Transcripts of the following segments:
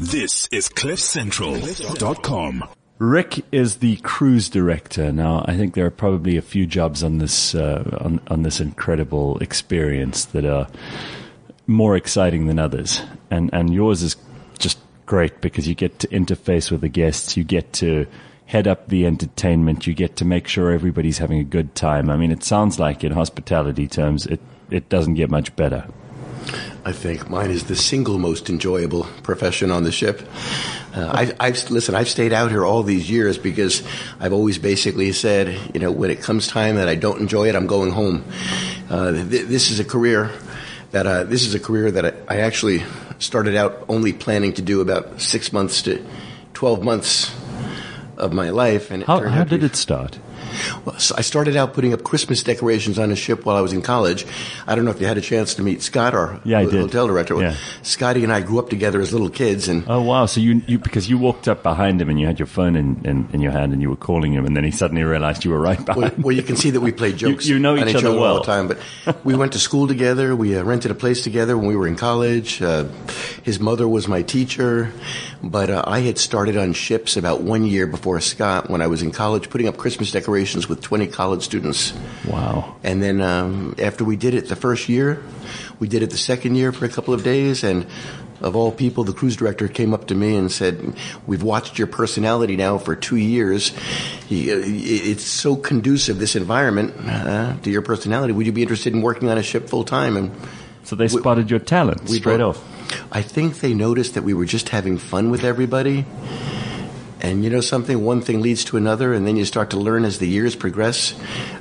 This is CliffCentral.com. Rick is the cruise director. Now, I think there are probably a few jobs on this uh, on, on this incredible experience that are more exciting than others, and and yours is just great because you get to interface with the guests, you get to head up the entertainment, you get to make sure everybody's having a good time. I mean, it sounds like in hospitality terms, it it doesn't get much better. I think mine is the single most enjoyable profession on the ship. Uh, I, I've listen. I've stayed out here all these years because I've always basically said, you know, when it comes time that I don't enjoy it, I'm going home. Uh, th- this is a career that uh, this is a career that I, I actually started out only planning to do about six months to twelve months of my life. And it how, how did it start? Well, so I started out putting up Christmas decorations on a ship while I was in college. I don't know if you had a chance to meet Scott, our yeah, hotel director. Yeah. Scotty and I grew up together as little kids, and oh wow! So you, you because you walked up behind him and you had your phone in, in, in your hand and you were calling him, and then he suddenly realized you were right behind. Well, well you can see that we played jokes. you, you, know each, each other, other, well. all the time, but we went to school together. We uh, rented a place together when we were in college. Uh, his mother was my teacher, but uh, I had started on ships about one year before Scott when I was in college, putting up Christmas decorations with 20 college students. Wow. And then um, after we did it the first year, we did it the second year for a couple of days, and of all people, the cruise director came up to me and said, "We've watched your personality now for two years. It's so conducive, this environment, uh, to your personality. Would you be interested in working on a ship full time?" And so they spotted we, your talent straight off. I think they noticed that we were just having fun with everybody. And you know something, one thing leads to another, and then you start to learn as the years progress.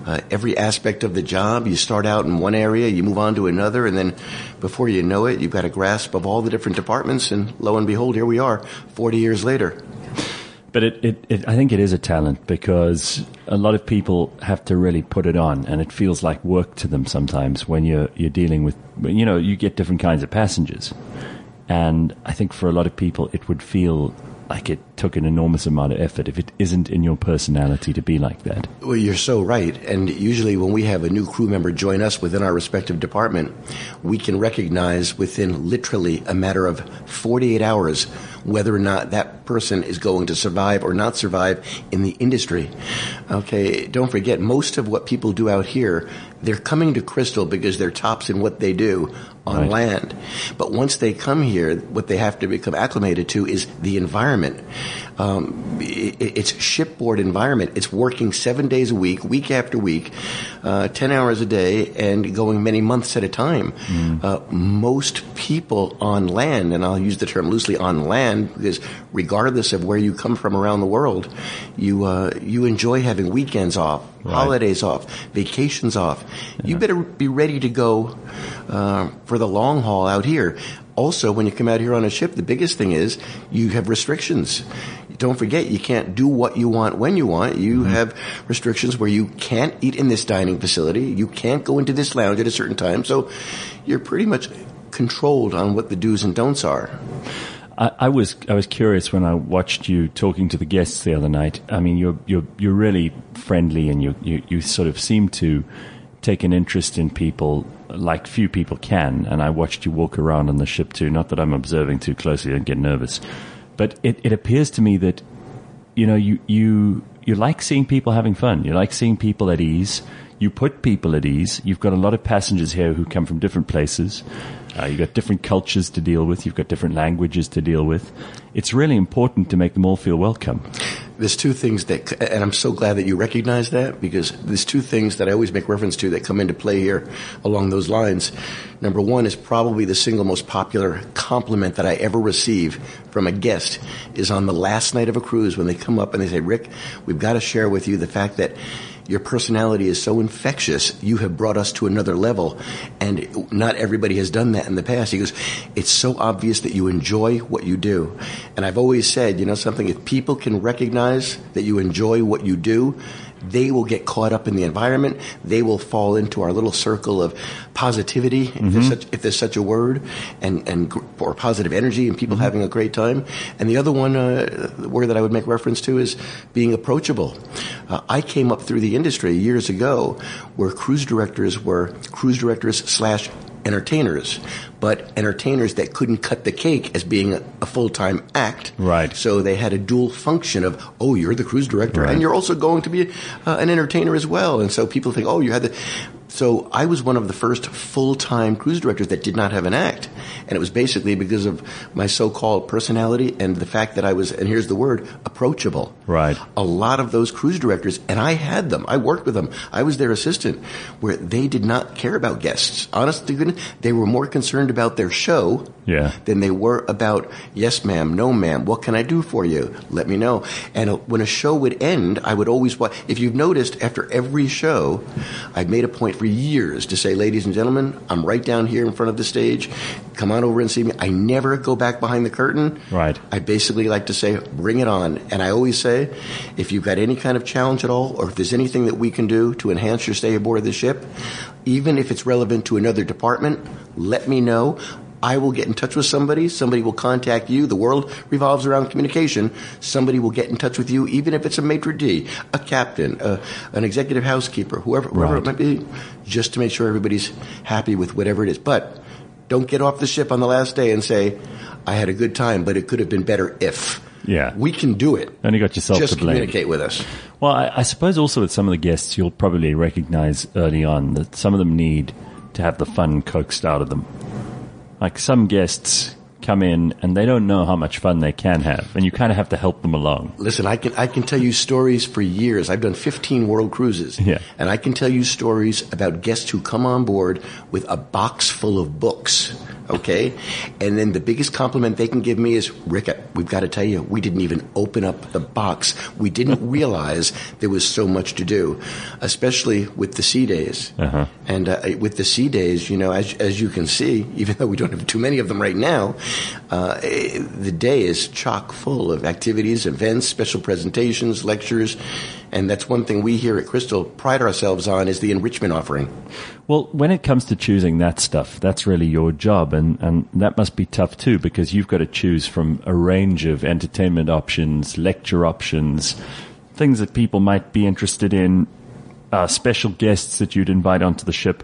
Uh, every aspect of the job, you start out in one area, you move on to another, and then before you know it, you've got a grasp of all the different departments, and lo and behold, here we are, 40 years later. But it, it, it, I think it is a talent because a lot of people have to really put it on, and it feels like work to them sometimes when you're you're dealing with, you know, you get different kinds of passengers, and I think for a lot of people it would feel like it took an enormous amount of effort if it isn't in your personality to be like that. Well, you're so right. And usually when we have a new crew member join us within our respective department, we can recognize within literally a matter of 48 hours whether or not that person is going to survive or not survive in the industry. Okay, don't forget, most of what people do out here, they're coming to Crystal because they're tops in what they do on right. land. But once they come here, what they have to become acclimated to is the environment. Um, it, it's shipboard environment. It's working seven days a week, week after week, uh, ten hours a day, and going many months at a time. Mm. Uh, most people on land, and I'll use the term loosely, on land, because regardless of where you come from around the world, you uh, you enjoy having weekends off, right. holidays off, vacations off. Yeah. You better be ready to go uh, for the long haul out here also, when you come out here on a ship, the biggest thing is you have restrictions. Don't forget, you can't do what you want when you want. You mm-hmm. have restrictions where you can't eat in this dining facility. You can't go into this lounge at a certain time. So you're pretty much controlled on what the do's and don'ts are. I, I, was I was curious when I watched you talking to the guests the other night. I mean, you're you're you're really friendly, and you you, you sort of seem to take an interest in people like few people can. And I watched you walk around on the ship too. Not that I'm observing too closely and get nervous, but it, it appears to me that, you know, you, you, you like seeing people having fun. You like seeing people at ease. You put people at ease. You've got a lot of passengers here who come from different places. Uh, you've got different cultures to deal with. You've got different languages to deal with. It's really important to make them all feel welcome there's two things that, and I'm so glad that you recognize that because there's two things that I always make reference to that come into play here along those lines. Number one is probably the single most popular compliment that I ever receive from a guest is on the last night of a cruise when they come up and they say, Rick, we've got to share with you the fact that your personality is so infectious. You have brought us to another level. And not everybody has done that in the past. He goes, it's so obvious that you enjoy what you do. And I've always said, you know something, if people can recognize that you enjoy what you do, they will get caught up in the environment. They will fall into our little circle of positivity, mm-hmm. if, there's mm-hmm. such, if, there's such, a word, and, and or positive energy and people mm-hmm. having a great time. And the other one, uh, word that I would make reference to is being approachable. Uh, I came up through the industry years ago where cruise directors were cruise directors slash entertainers, but entertainers that couldn't cut the cake as being a, a full time act. Right. So they had a dual function of, oh, you're the cruise director, Right. and you're also going to be uh, an entertainer as well. And so people think, oh, you had the. So I was one of the first full-time cruise directors that did not have an act, and it was basically because of my so-called personality and the fact that I was, and here's the word, approachable. Right. A lot of those cruise directors, and I had them. I worked with them. I was their assistant, where they did not care about guests. Honestly, they were more concerned about their show Yeah. than they were about, yes, ma'am, no, ma'am, what can I do for you? Let me know. And uh, when a show would end, I would always watch. If you've noticed, after every show, I've made a point for years to say, ladies and gentlemen, I'm right down here in front of the stage. Come on over and see me. I never go back behind the curtain. Right. I basically like to say, bring it on. And I always say, if you've got any kind of challenge at all, or if there's anything that we can do to enhance your stay aboard the ship, even if it's relevant to another department, let me know. I will get in touch with somebody. Somebody will contact you. The world revolves around communication. Somebody will get in touch with you, even if it's a maitre d', a captain, a, an executive housekeeper, whoever, whoever Right. it might be, just to make sure everybody's happy with whatever it is. But don't get off the ship on the last day and say, I had a good time, but it could have been better if. Yeah. We can do it. Only got yourself Just to blame. communicate with us. Well, I, I suppose also with some of the guests, you'll probably recognize early on that some of them need to have the fun coaxed out of them. Like some guests come in and they don't know how much fun they can have, and you kind of have to help them along. Listen, I can I can tell you stories for years. I've done 15 world cruises, Yeah. and I can tell you stories about guests who come on board with a box full of books. Okay, and then the biggest compliment they can give me is, "Rick, we've got to tell you, we didn't even open up the box. We didn't realize there was so much to do, especially with the sea days. Uh-huh. And uh, with the sea days, you know, as as you can see, even though we don't have too many of them right now, uh, eh, the day is chock full of activities, events, special presentations, lectures, and that's one thing we here at Crystal pride ourselves on is the enrichment offering. Well, when it comes to choosing that stuff, that's really your job, and, and that must be tough too because you've got to choose from a range of entertainment options, lecture options, things that people might be interested in, uh, special guests that you'd invite onto the ship.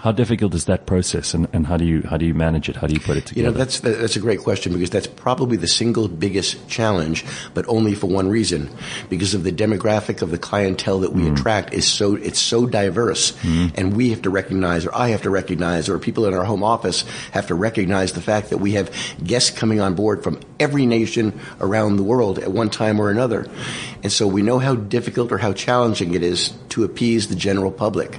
How difficult is that process, and, and how do you how do you manage it? How do you put it together? You know, that's that's a great question because that's probably the single biggest challenge, but only for one reason, because of the demographic of the clientele that we mm. attract is so it's so diverse, mm-hmm. and we have to recognize, or I have to recognize, or people in our home office have to recognize the fact that we have guests coming on board from every nation around the world at one time or another, and so we know how difficult or how challenging it is to appease the general public.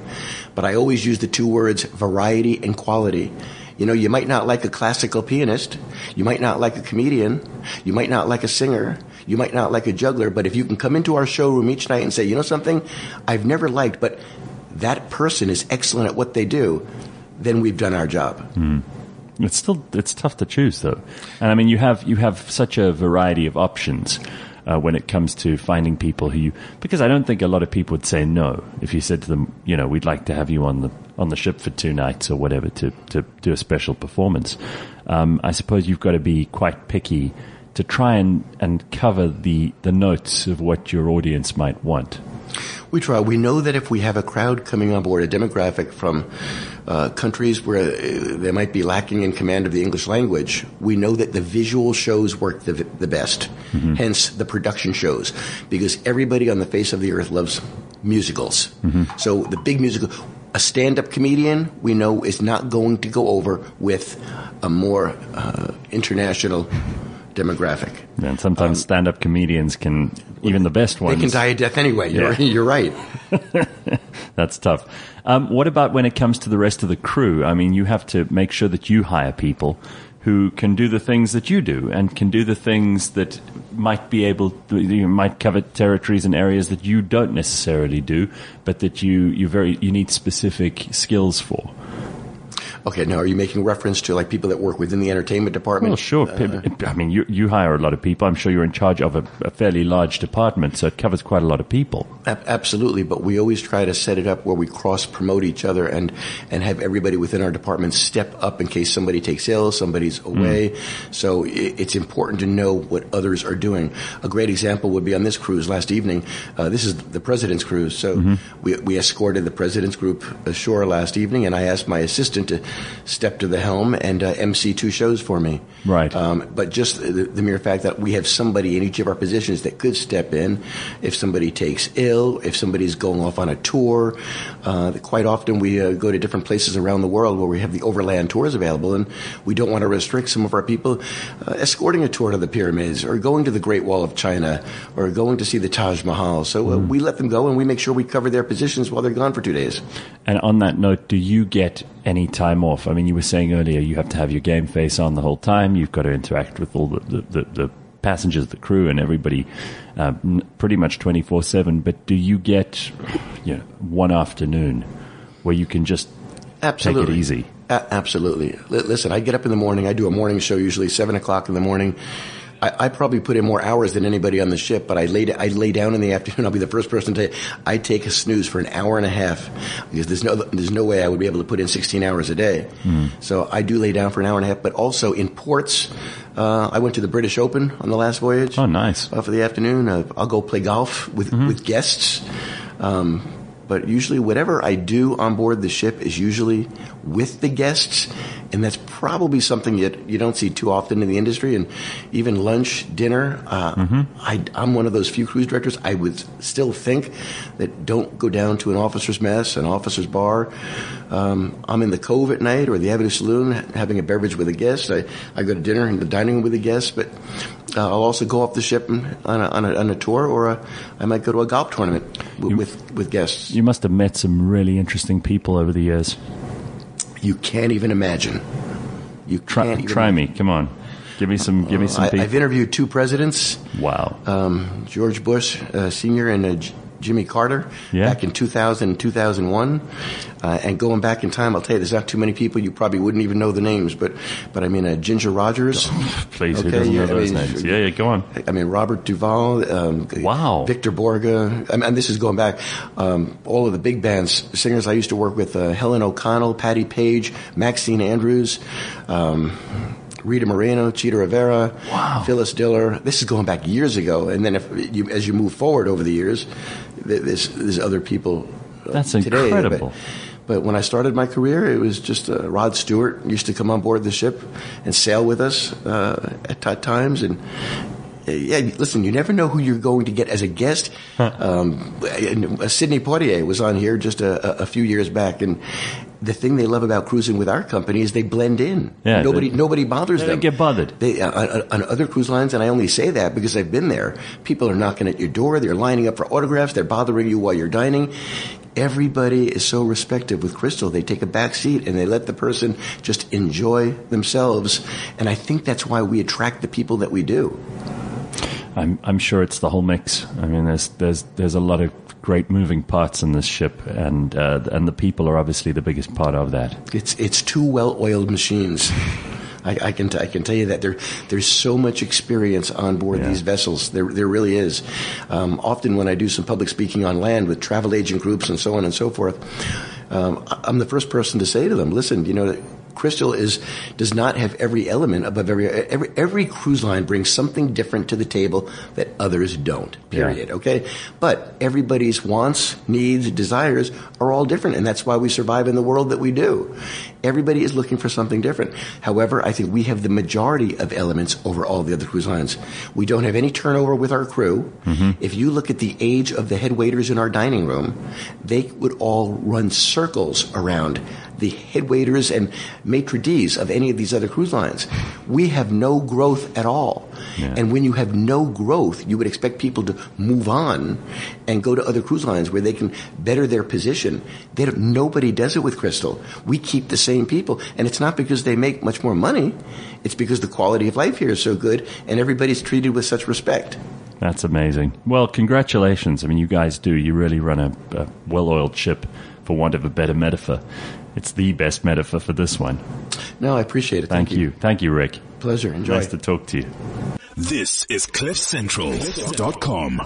But I always use the two words variety and quality. You know, you might not like a classical pianist, you might not like a comedian, you might not like a singer, you might not like a juggler, but if you can come into our showroom each night and say, you know something, I've never liked, but that person is excellent at what they do, then we've done our job. Hmm. It's still it's tough to choose though, and I mean you have you have such a variety of options uh, when it comes to finding people who you because I don't think a lot of people would say no if you said to them you know we'd like to have you on the on the ship for two nights or whatever to to do a special performance. Um, I suppose you've got to be quite picky to try and and cover the the notes of what your audience might want. We try. We know that if we have a crowd coming on board, a demographic from uh, countries where uh, they might be lacking in command of the English language, we know that the visual shows work the, the best. Hence, the production shows, because everybody on the face of the earth loves musicals. So the big musical. A stand-up comedian, we know, is not going to go over with a more uh, international demographic. And sometimes stand-up comedians can even the best ones. They can die a death anyway. You're, you're right. That's tough. Um, what about when it comes to the rest of the crew? I mean, you have to make sure that you hire people who can do the things that you do and can do the things that might be able to, you might cover territories and areas that you don't necessarily do, but that you, you very, you need specific skills for. Okay, now are you making reference to like people that work within the entertainment department? Well, sure. Uh, I mean, you, you hire a lot of people. I'm sure you're in charge of a, a fairly large department, so it covers quite a lot of people. Ab- Absolutely, but we always try to set it up where we cross promote each other and and have everybody within our department step up in case somebody takes ill, somebody's hmm. away. So i it's important to know what others are doing. A great example would be on this cruise last evening. Uh, this is the president's cruise, so mm-hmm. we we escorted the president's group ashore last evening, and I asked my assistant to step to the helm and uh, MC two shows for me. Right. Um, but just the, the mere fact that we have somebody in each of our positions that could step in if somebody takes ill, if somebody's going off on a tour. Uh, quite often we uh, go to different places around the world where we have the overland tours available, and we don't want to restrict some of our people uh, escorting a tour to the pyramids or going to the Great Wall of China or going to see the Taj Mahal. So uh, we let them go and we make sure we cover their positions while they're gone for two days. And on that note, do you get any time off? I mean, you were saying earlier you have to have your game face on the whole time. You've got to interact with all the, the, the, the passengers, the crew, and everybody uh, n- pretty much 24 7. But do you get you know, one afternoon where you can just Absolutely. take it easy? A- absolutely. L- listen, I get up in the morning. I do a morning show, usually seven o'clock in the morning. I, I probably put in more hours than anybody on the ship, but I lay I lay down in the afternoon. I'll be the first person to tell you I take a snooze for an hour and a half because there's no there's no way I would be able to put in 16 hours a day. So I do lay down for an hour and a half. But also in ports, uh, I went to the British Open on the last voyage. Oh, nice. Uh, for the afternoon, uh, I'll go play golf with with guests. Um, but usually, whatever I do on board the ship is usually with the guests, and that's probably something that you don't see too often in the industry. And even lunch, dinner, uh, I, I'm one of those few cruise directors. I would still think that don't go down to an officer's mess, an officer's bar. Um, I'm in the Cove at night or the Avenue Saloon having a beverage with a guest. I, I go to dinner in the dining room with a guest, but uh, I'll also go off the ship and- on a, on a, on a tour, or a, I might go to a golf tournament with, with, with guests. You must have met some really interesting people over the years. You can't even imagine. You Try, even try me. Come on. Give me some. Give me some I, I've interviewed two presidents, wow. um, George Bush uh, Sr. and uh, Jimmy Carter, Yeah. back in 2000 and 2001. Uh, and going back in time, I'll tell you, there's not too many people you probably wouldn't even know the names, but but I mean, uh, Ginger Rogers. Please, who doesn't know yeah, I those mean, names? Yeah, yeah. Go on. I mean, Robert Duvall, um, Wow. Victor Borge, I mean, and this is going back, um, all of the big bands, singers I used to work with, uh, Helen O'Connell, Patti Page, Maxine Andrews, um, Rita Moreno, Chita Rivera, Wow. Phyllis Diller. This is going back years ago. And then if you, as you move forward over the years, there's, there's other people uh, That's today. incredible. But, but when I started my career, it was just uh, Rod Stewart used to come on board the ship and sail with us uh, at t- times. And uh, yeah, listen, you never know who you're going to get as a guest. Um, and, uh, Sidney Poitier was on here just a, a- a few years back, and the thing they love about cruising with our company is they blend in. Yeah, nobody they- nobody bothers they them. don't get bothered. They, uh, on, on other cruise lines, and I only say that because I've been there. People are knocking at your door. They're lining up for autographs. They're bothering you while you're dining. Everybody is so respective with Crystal. They take a back seat and they let the person just enjoy themselves. And I think that's why we attract the people that we do. I'm, I'm sure it's the whole mix. I mean, there's there's there's a lot of great moving parts in this ship, and uh, and the people are obviously the biggest part of that. It's it's two well-oiled machines. I, I can t- I can tell you that there there's so much experience on board Yeah. these vessels. There there really is. Um, often when I do some public speaking on land with travel agent groups and so on and so forth, um, I'm the first person to say to them, "Listen, you know." Crystal is does not have every element above every every every cruise line brings something different to the table that others don't. Period. Okay, but everybody's wants, needs, desires are all different, and that's why we survive in the world that we do. Everybody is looking for something different. However, I think we have the majority of elements over all the other cruise lines. We don't have any turnover with our crew. Mm-hmm. If you look at the age of the head waiters in our dining room, they would all run circles around the head waiters and maitre d's of any of these other cruise lines. We have no growth at all. Yeah. And when you have no growth, you would expect people to move on and go to other cruise lines where they can better their position. They don't, nobody does it with Crystal. We keep the same people. And it's not because they make much more money. It's because the quality of life here is so good and everybody's treated with such respect. That's amazing. Well, congratulations. I mean, you guys do. You really run a, a well-oiled ship, for want of a better metaphor. It's the best metaphor for this one. No, I appreciate it. Thank, you. Thank you, Rick. Pleasure. Enjoy. Nice to talk to you. This is CliffCentral.com.